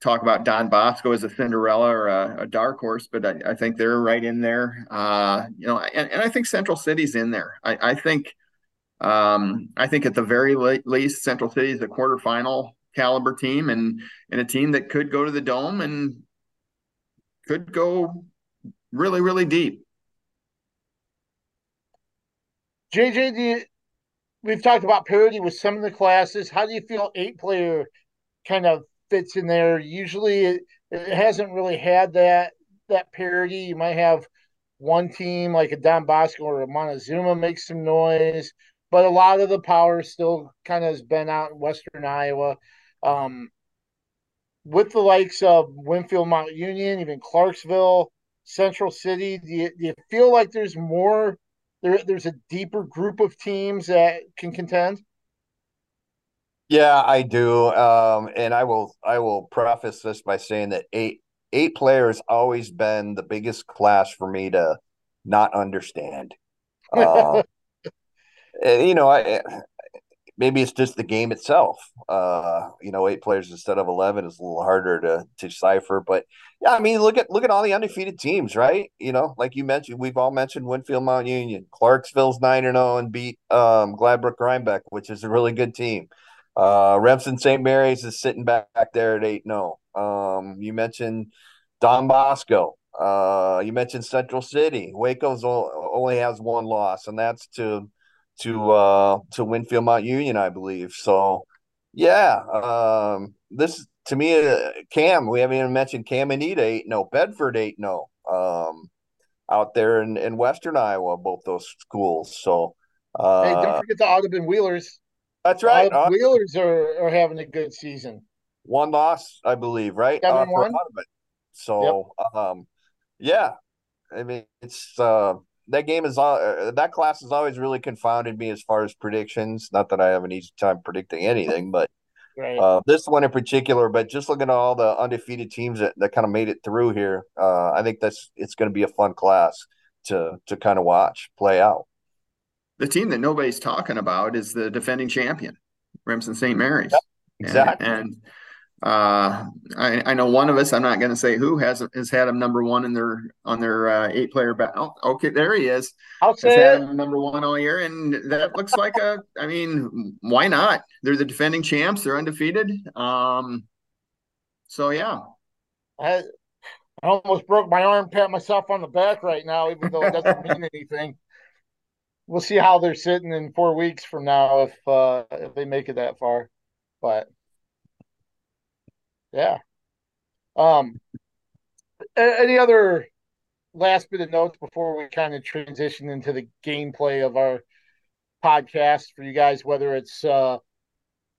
Speaker 3: talk about Don Bosco as a Cinderella or a, a dark horse, but I, I, think they're right in there. Uh, you know, and, and, I think Central City's in there. I, I think, um, I think at the very least, Central City is a quarterfinal caliber team and and a team that could go to the dome and could go really, really deep.
Speaker 1: JJ, do you, we've talked about parity with some of the classes. How do you feel eight player kind of fits in there? Usually, it, it hasn't really had that that parity. You might have one team like a Don Bosco or a Montezuma make some noise, but a lot of the power still kind of has been out in Western Iowa. Um, with the likes of Winfield Mount Union, even Clarksville, Central City, do you, do you feel like there's more there, there's a deeper group of teams that can contend?
Speaker 2: Yeah, I do. Um, and I will I will preface this by saying that eight eight players always been the biggest class for me to not understand. Uh, you know, I maybe it's just the game itself. Uh, you know, eight players instead of eleven is a little harder to to decipher. But yeah, I mean, look at look at all the undefeated teams, right? You know, like you mentioned, we've all mentioned Winfield Mount Union, Clarksville's nine and zero oh and beat um, Gladbrook Reinbeck, which is a really good team. Uh, Remsen St. Mary's is sitting back, back there at eight zero. Oh. Um, you mentioned Don Bosco. Uh, you mentioned Central City. Waco's only has one loss, and that's to to uh to Winfield Mount Union, I believe. So yeah, um this to me uh, Cam, we haven't even mentioned Cam Anita eight no, Bedford eight no. Um out there in, in western Iowa, both those schools. So
Speaker 1: uh hey, don't forget the Audubon Wheelers.
Speaker 2: That's right.
Speaker 1: Uh, Wheelers are, are having a good season.
Speaker 2: One loss, I believe, right?
Speaker 1: Uh, one.
Speaker 2: So yep. um yeah. I mean it's uh that game is uh, that class has always really confounded me as far as predictions. Not that I have an easy time predicting anything, but right. uh, this one in particular. But just looking at all the undefeated teams that, that kind of made it through here, uh, I think that's it's going to be a fun class to to kind of watch play out.
Speaker 3: The team that nobody's talking about is the defending champion, Remsen St. Mary's.
Speaker 2: Yep, exactly.
Speaker 3: and, and uh, I, I know one of us. I'm not going to say who has has had him number one in their on their uh, eight player bat. Oh, okay, there he is.
Speaker 1: I'll say
Speaker 3: has had him number one all year, and that looks like a. I mean, why not? They're the defending champs. They're undefeated. Um, so yeah.
Speaker 1: I, I almost broke my arm, pat myself on the back right now, even though it doesn't mean anything. We'll see how they're sitting in four weeks from now if uh, if they make it that far. But yeah. Um any other last bit of notes before we kind of transition into the gameplay of our podcast for you guys, whether it's uh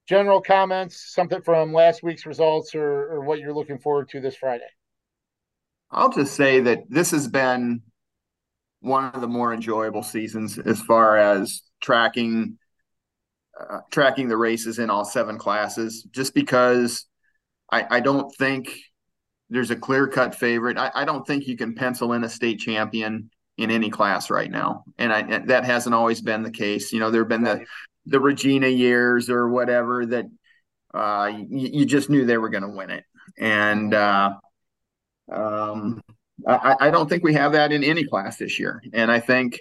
Speaker 1: general comments, something from last week's results or, or what you're looking forward to this Friday?
Speaker 3: I'll just say that this has been one of the more enjoyable seasons as far as tracking uh, tracking the races in all seven classes just because I, I don't think there's a clear cut favorite. I, I, don't think you can pencil in a state champion in any class right now. And, I, that hasn't always been the case. You know, there have been the, the Regina years or whatever that uh, you, you just knew they were going to win it. And uh, um, I, I, don't think we have that in any class this year. And I think,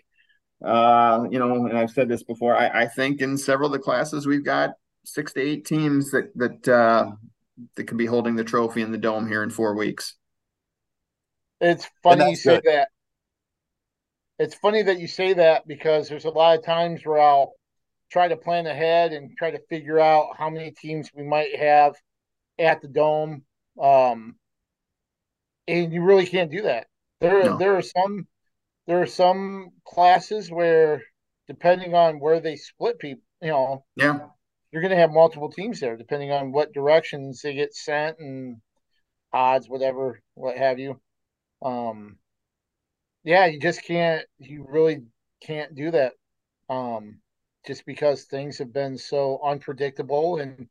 Speaker 3: uh, you know, and I've said this before, I, I, think in several of the classes we've got six to eight teams that that uh, that could be holding the trophy in the dome here in four weeks.
Speaker 1: It's funny you say good. that. It's funny that you say that because there's a lot of times where I'll try to plan ahead and try to figure out how many teams we might have at the dome. Um, and you really can't do that. There, no. there are some, there are some classes where, depending on where they split people, you know,
Speaker 3: yeah,
Speaker 1: you're going to have multiple teams there, depending on what directions they get sent and odds, whatever, what have you. Um, yeah, you just can't. You really can't do that. Um, just because things have been so unpredictable and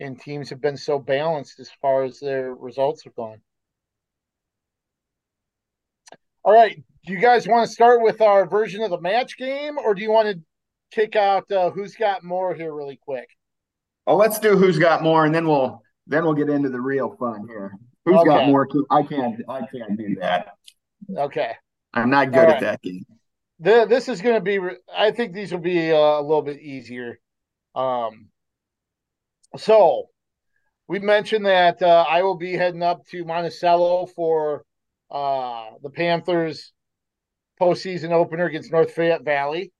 Speaker 1: and teams have been so balanced as far as their results have gone. All right. Do you guys want to start with our version of the match game, or do you want to kick out uh, who's got more here really quick?
Speaker 3: Oh, let's do who's got more, and then we'll then we'll get into the real fun here. Who's okay. got more? I can't. I can't do that.
Speaker 1: Okay.
Speaker 3: I'm not good at that game.
Speaker 1: The, this is going to be. I think these will be uh, a little bit easier. Um. So, we mentioned that uh, I will be heading up to Monticello for uh, the Panthers postseason opener against North Fayette Valley.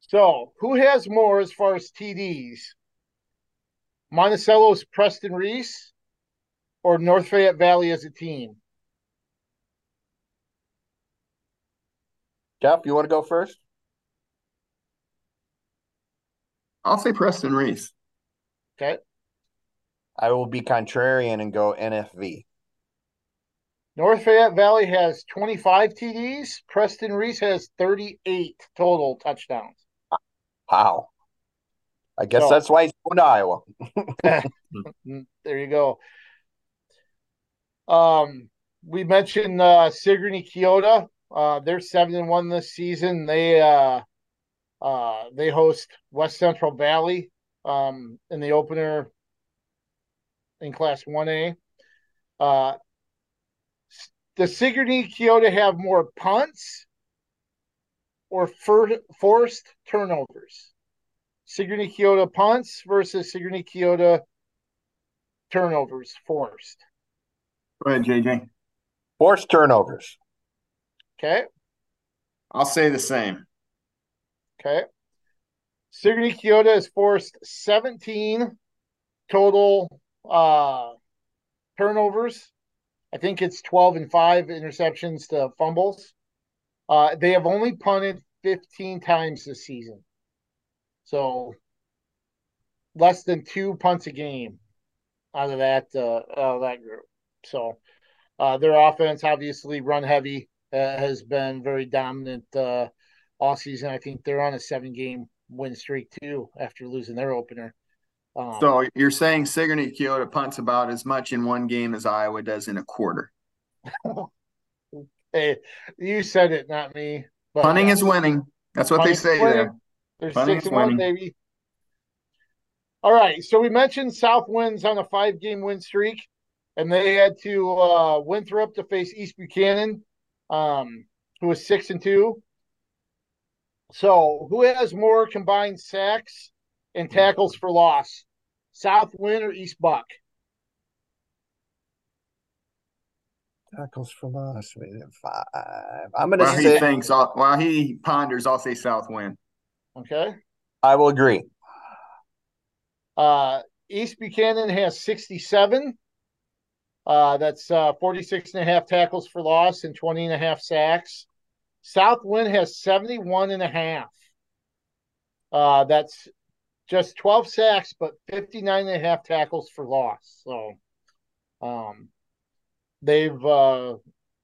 Speaker 1: So, who has more as far as TDs? Monticello's Preston Reese or North Fayette Valley as a team?
Speaker 2: Jeff, you want to go first?
Speaker 3: I'll say Preston Reese.
Speaker 1: Okay.
Speaker 2: I will be contrarian and go NFV.
Speaker 1: North Fayette Valley has 25 TDs. Preston Reese has 38 total touchdowns.
Speaker 2: Wow. I guess so, that's why he's going to Iowa.
Speaker 1: there you go. Um, we mentioned uh, Sigourney Keota. Uh, they're seven and one this season. They uh, uh, they host West Central Valley um, in the opener in Class One A. Does Sigourney Keota have more punts or for, forced turnovers? Sigourney Keota punts versus Sigourney Keota turnovers forced.
Speaker 3: Go ahead, JJ.
Speaker 2: Forced turnovers.
Speaker 1: Okay.
Speaker 3: I'll say the same.
Speaker 1: Okay. Sigourney Keota has forced 17 total uh, turnovers I think it's 12 and 5 interceptions to fumbles. Uh, they have only punted 15 times this season. So less than two punts a game out of that uh, out of that group. So uh, their offense, obviously, run heavy, uh, has been very dominant uh, all season. I think they're on a seven game win streak too after losing their opener.
Speaker 3: Um, so you're saying Sigourney Keota punts about as much in one game as Iowa does in a quarter.
Speaker 1: hey, you said it, not me.
Speaker 3: But, Punting uh, is winning. That's what they say there.
Speaker 1: There's Punting six and winning. one, baby. All right. So we mentioned South Southwinds on a five game win streak, and they had to uh, Winthrop to face East Buchanan, um, who was six and two. So who has more combined sacks and tackles for loss? South Winn or East Buck?
Speaker 2: Tackles for loss, five. I'm going to
Speaker 3: while
Speaker 2: say.
Speaker 3: He thinks, while he ponders, I'll say South Winn.
Speaker 1: Okay.
Speaker 2: I will agree.
Speaker 1: Uh, East Buchanan has 67. Uh, that's uh, 46 and a half tackles for loss and 20 and a half sacks. South Winn has 71 and a half. Uh, that's just 12 sacks, but 59 and a half tackles for loss. So um, they've uh,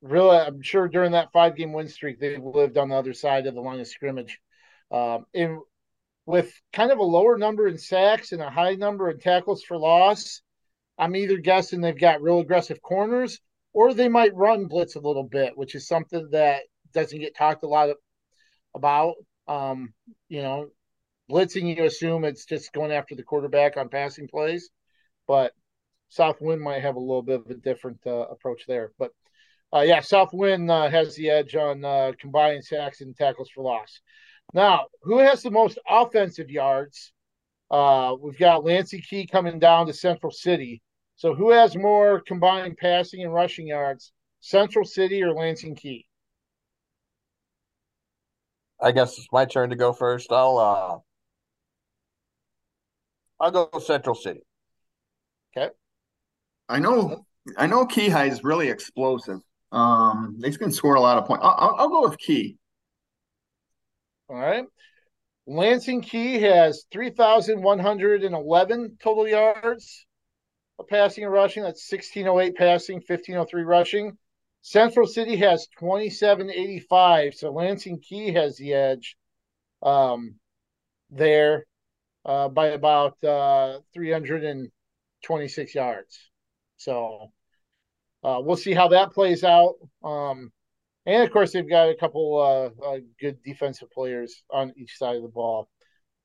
Speaker 1: really, I'm sure during that five game win streak, they've lived on the other side of the line of scrimmage. Um, in, with kind of a lower number in sacks and a high number in tackles for loss, I'm either guessing they've got real aggressive corners or they might run blitz a little bit, which is something that doesn't get talked a lot about. Um, you know, blitzing, you assume it's just going after the quarterback on passing plays, but South Winn might have a little bit of a different uh, approach there. But uh, yeah, South Winn uh, has the edge on uh, combined sacks and tackles for loss. Now, who has the most offensive yards? Uh, we've got Lansing Kee coming down to Central City. So, who has more combined passing and rushing yards, Central City or Lansing Kee?
Speaker 2: I guess it's my turn to go first. I'll uh I'll go Central City.
Speaker 1: Okay.
Speaker 3: I know I know Kee High is really explosive. Um, they can score a lot of points. I'll, I'll, I'll go with Key.
Speaker 1: All right. Lansing Kee has 3,111 total yards of passing and rushing. That's 1608 passing, 1503 rushing. Central City has 2785. So Lansing Kee has the edge um, there uh, by about uh, 326 yards. So uh, we'll see how that plays out. Um, and of course, they've got a couple uh, uh, good defensive players on each side of the ball.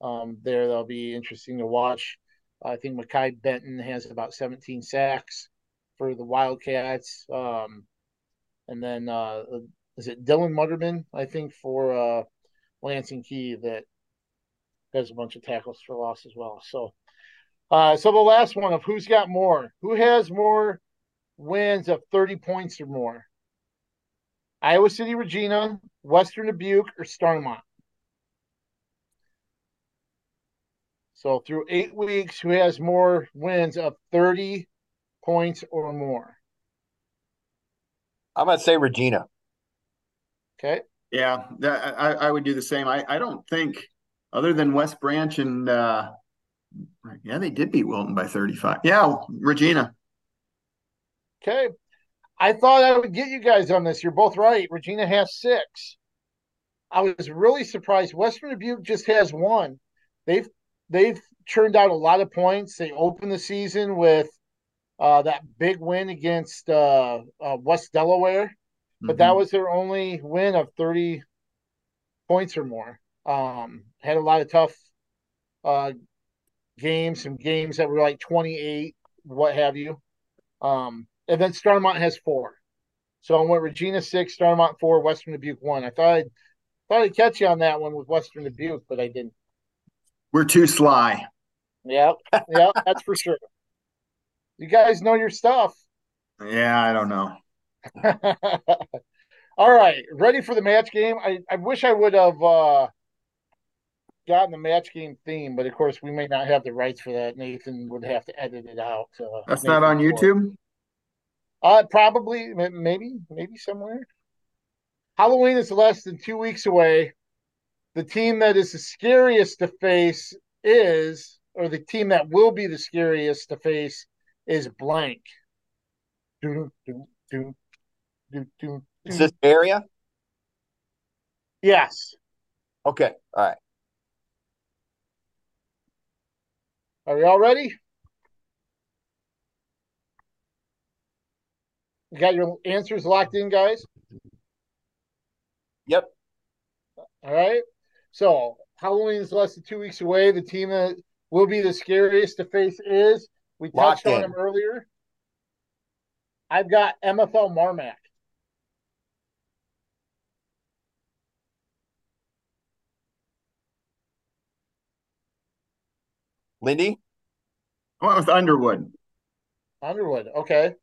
Speaker 1: Um, there, that'll be interesting to watch. I think Makai Benton has about 17 sacks for the Wildcats. Um, and then uh, is it Dylan Mutterman? I think for Lansing Kee that has a bunch of tackles for loss as well. So, uh, so the last one of who's got more? Who has more wins of 30 points or more? Iowa City, Regina, Western Dubuque, or Starmont? So through eight weeks, who has more wins of 30 points or more?
Speaker 2: I'm gonna say Regina.
Speaker 1: Okay.
Speaker 3: Yeah, that, I, I would do the same. I, I don't think, other than West Branch and uh, yeah, they did beat Wilton by 35. Yeah, Regina.
Speaker 1: Okay. I thought I would get you guys on this. You're both right. Regina has six. I was really surprised. Western Dubuque just has one. They've they've churned out a lot of points. They opened the season with uh, that big win against uh, uh, West Delaware, but mm-hmm. that was their only win of 30 points or more. Um, had a lot of tough uh, games, some games that were like 28, what have you. Um, and then Starmont has four. So I went Regina six, Starmont four, Western Dubuque one. I thought I'd thought I'd catch you on that one with Western Dubuque, but I didn't.
Speaker 3: We're too sly.
Speaker 1: Yep, yep, that's for sure. You guys know your stuff.
Speaker 3: Yeah, I don't know.
Speaker 1: All right, ready for the match game? I, I wish I would have uh, gotten the match game theme, but of course we may not have the rights for that. Nathan would have to edit it out.
Speaker 3: Uh, That's Nathan not on YouTube.
Speaker 1: Uh, probably, maybe, maybe somewhere. Halloween is less than two weeks away. The team that is the scariest to face is, or the team that will be the scariest to face is blank.
Speaker 2: Do, do, do, do, do, is this area?
Speaker 1: Yes.
Speaker 2: Okay. All right.
Speaker 1: Are we all ready? You got your answers locked in, guys?
Speaker 2: Yep.
Speaker 1: All right. So Halloween is less than two weeks away. The team that will be the scariest to face is we touched on them earlier. I've got MFL Marmac.
Speaker 2: Lindy?
Speaker 3: I went with Underwood.
Speaker 1: Underwood, okay.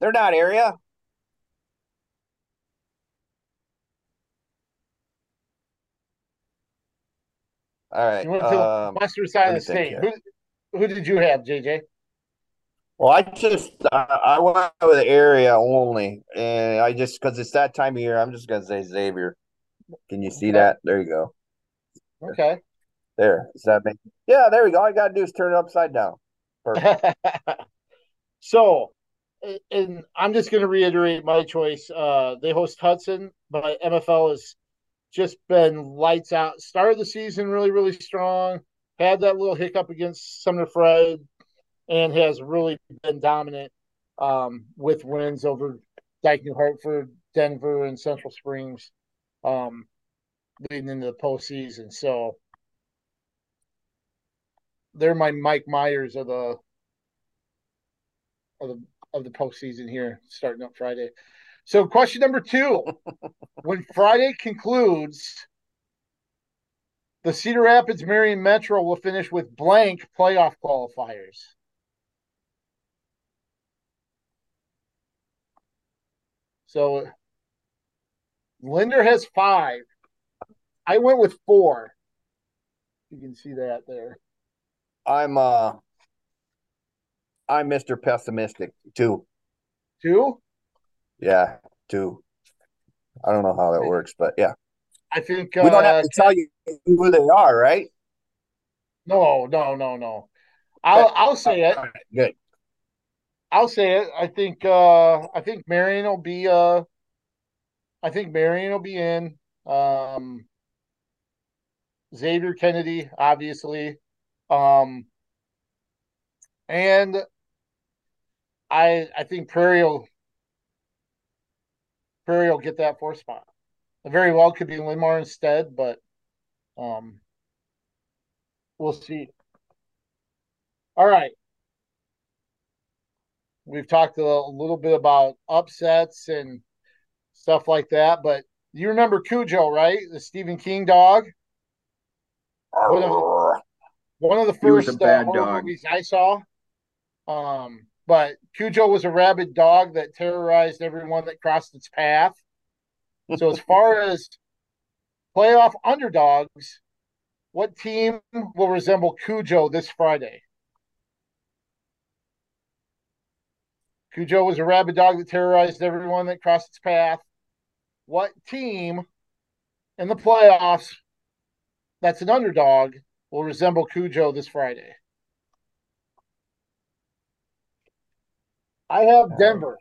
Speaker 2: They're not area. All right.
Speaker 1: You went to
Speaker 2: Um,
Speaker 1: western side of the state. Who, who did you have, JJ?
Speaker 2: well, I just I, I went with the area only, and I just because it's that time of year, I'm just gonna say Xavier. Can you see
Speaker 1: Okay.
Speaker 2: that? There you go.
Speaker 1: Okay.
Speaker 2: There. Does that make? Yeah, there we go. All I gotta do is turn it upside down. Perfect.
Speaker 1: so, and I'm just going to reiterate my choice. Uh, they host Hudson, but MFL has just been lights out. Started the season really, really strong. Had that little hiccup against Sumner Fred, and has really been dominant um, with wins over Dike New Hartford, Denver, and Central Springs, um, leading into the postseason. So they're my Mike Myers of the of the of the postseason here, starting up Friday. So, question number two: When Friday concludes, the Cedar Rapids Marion Metro will finish with blank playoff qualifiers. So, Linder has five. I went with four. You can see that there.
Speaker 2: I'm uh, I'm Mr. Pessimistic Two.
Speaker 1: Two.
Speaker 2: Yeah, two. I don't know how that works, but yeah,
Speaker 1: I think
Speaker 2: we don't
Speaker 1: uh,
Speaker 2: have to tell you who they are, right?
Speaker 1: no, no, no, no. I'll I'll say it.
Speaker 2: Good.
Speaker 1: I'll say it. I think uh I think Marion will be uh I think Marion will be in. Um Xavier Kennedy, obviously. Um and I I think Prairie will Prairie will get that fourth spot. It very well could be Linn-Mar instead, but um we'll see. All right. We've talked a little bit about upsets and stuff like that, but you remember Cujo, right? The Stephen King dog. One of, one of the first uh, horror movies I saw. Um, but Cujo was a rabid dog that terrorized everyone that crossed its path. So as far as playoff underdogs, what team will resemble Cujo this Friday? Cujo was a rabid dog that terrorized everyone that crossed its path. What team in the playoffs that's an underdog will resemble Cujo this Friday? I have Denver.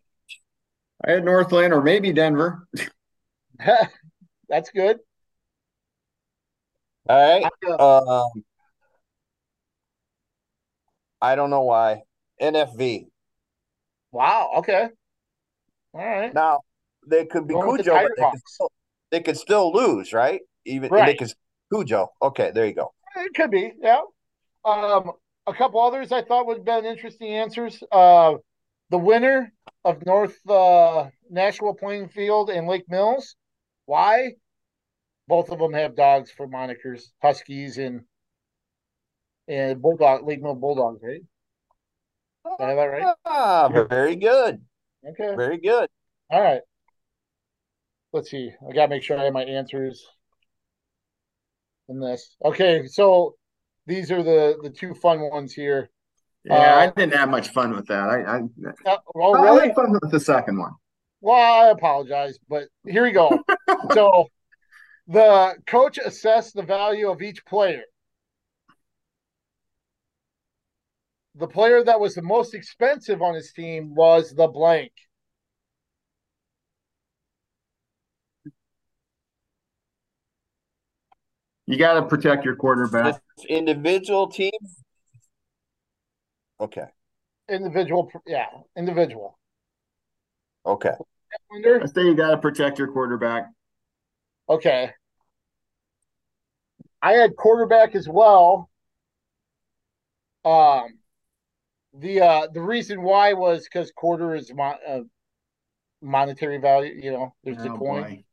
Speaker 3: I had Northland or maybe Denver.
Speaker 1: that's good.
Speaker 2: All right.
Speaker 1: I got-
Speaker 2: Um, I don't know why. NFV.
Speaker 1: wow. Okay. All right.
Speaker 2: Now they could be
Speaker 1: Going with the
Speaker 2: Cujo, but they could, still, they could still lose, right? Even and they
Speaker 1: Right.
Speaker 2: could Cujo. Okay, there you go.
Speaker 1: It could be, yeah. Um, a couple others I thought would have been interesting answers. Uh, the winner of North uh, Nashua Plainfield and Lake Mills. Why? Both of them have dogs for monikers, Huskies and and Bulldog, Lake Mill Bulldogs, right? Did I have that right?
Speaker 2: Ah, very good.
Speaker 1: Okay.
Speaker 2: Very good.
Speaker 1: All right. Let's see. I gotta make sure I have my answers in this. Okay, so these are the the two fun ones here.
Speaker 3: Yeah,
Speaker 1: Uh,
Speaker 3: I didn't have much fun with that. I, I,
Speaker 1: Uh, oh,
Speaker 3: I
Speaker 1: really?
Speaker 3: had fun with the second one.
Speaker 1: Well, I apologize, but here we go. so the coach assessed the value of each player. The player that was the most expensive on his team was the blank.
Speaker 3: You got to protect your quarterback.
Speaker 2: This individual team. Okay.
Speaker 1: Individual, yeah, individual.
Speaker 2: Okay.
Speaker 3: I say you got to protect your quarterback.
Speaker 1: Okay. I had quarterback as well. Um, the uh the reason why was because quarter is mon- uh, monetary value. You know, there's the
Speaker 3: Oh,
Speaker 1: coin.
Speaker 3: boy.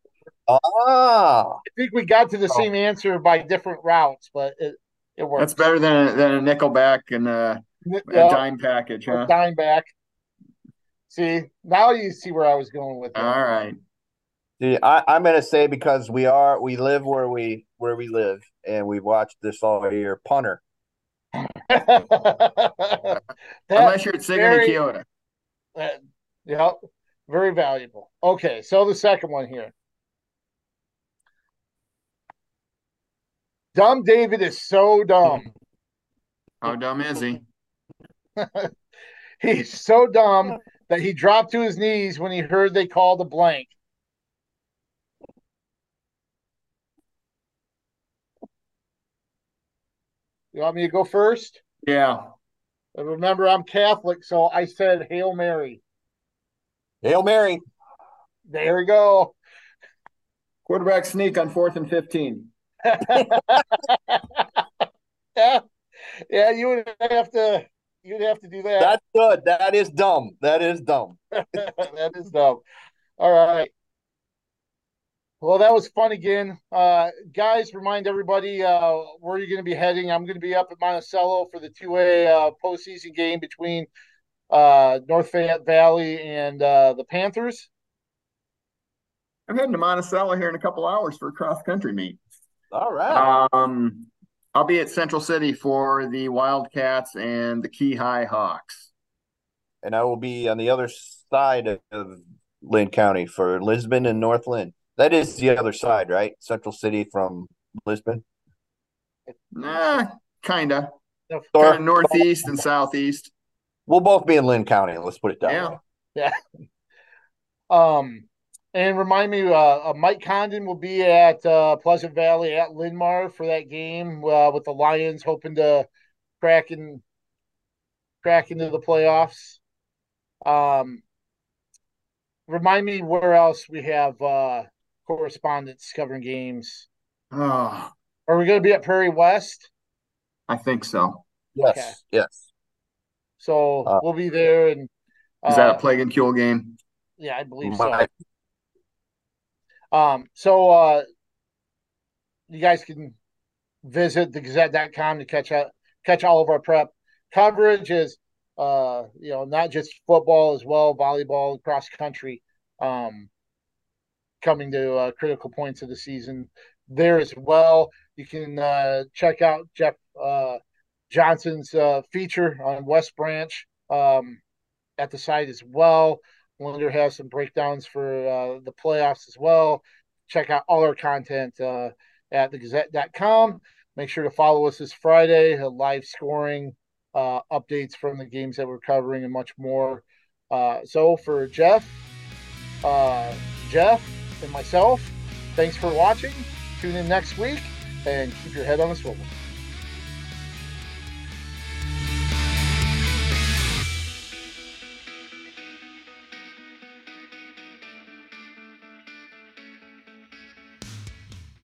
Speaker 2: Ah,
Speaker 1: I think we got to the
Speaker 2: Oh.
Speaker 1: same answer by different routes, but it it works.
Speaker 3: That's better than a, than a nickel back and a, a
Speaker 1: Yeah,
Speaker 3: dime package,
Speaker 1: a
Speaker 3: huh?
Speaker 1: dime back. See, now you see where I was going with it.
Speaker 3: All right.
Speaker 2: See, I, I'm going to say because we are we live where we where we live, and we've watched this all year. Punter.
Speaker 3: Unless you're at Sigourney Keota.
Speaker 1: that- yep, very valuable. Okay, so the second one here. Dumb David is so dumb.
Speaker 3: How dumb is he?
Speaker 1: He's so dumb that he dropped to his knees when he heard they called a blank. You want me to go first?
Speaker 3: Yeah.
Speaker 1: And remember, I'm Catholic, so I said Hail Mary.
Speaker 2: Hail Mary.
Speaker 1: There we go.
Speaker 3: Quarterback sneak on fourth and 15.
Speaker 1: Yeah, yeah, you would have to, you'd have to do that.
Speaker 2: That's good. That is dumb. That is dumb.
Speaker 1: that is dumb. All right. Well, that was fun again. Uh, guys, remind everybody uh, where you're going to be heading. I'm going to be up at Monticello for the 2A uh, postseason game between uh, North Fayette Valley and uh, the Panthers.
Speaker 3: I'm heading to Monticello here in a couple hours for a cross country meet.
Speaker 2: All right.
Speaker 3: Um, I'll be at Central City for the Wildcats and the Kee High Hawks.
Speaker 2: and I will be on the other side of, of Linn County for Lisbon and North Linn. That is the other side, right? Central City from Lisbon.
Speaker 3: Nah, kinda.
Speaker 1: No,
Speaker 3: Kind of northeast and southeast.
Speaker 2: We'll both be in Linn County. Let's put it down.
Speaker 3: Yeah.
Speaker 2: way.
Speaker 1: Um, and remind me, uh, uh, Mike Condon will be at uh, Pleasant Valley at Linn-Mar for that game uh, with the Lions, hoping to crack in, crack into the playoffs. Um, remind me where else we have uh, correspondents covering games.
Speaker 3: Oh,
Speaker 1: Are we going to be at Prairie West?
Speaker 3: I think so.
Speaker 2: Yes.
Speaker 1: Okay.
Speaker 2: Yes.
Speaker 1: So
Speaker 2: Uh,
Speaker 1: we'll be there, and
Speaker 3: Is that
Speaker 1: uh,
Speaker 3: a plague and cure game?
Speaker 1: yeah, I believe so. Um, so uh you guys can visit thegazette.com to catch up catch all of our prep coverage is uh you know not just football as well, volleyball, cross country, um coming to uh, critical points of the season there as well. You can uh check out Jeff uh Johnson's uh feature on West Branch um at the site as well. Linder has some breakdowns for uh, the playoffs as well. Check out all our content uh, at thegazette.com. Make sure to follow us this Friday, uh, live scoring, uh, updates from the games that we're covering, and much more. Uh, so, for Jeff, uh, Jeff, and myself, thanks for watching. Tune in next week and keep your head on a swivel.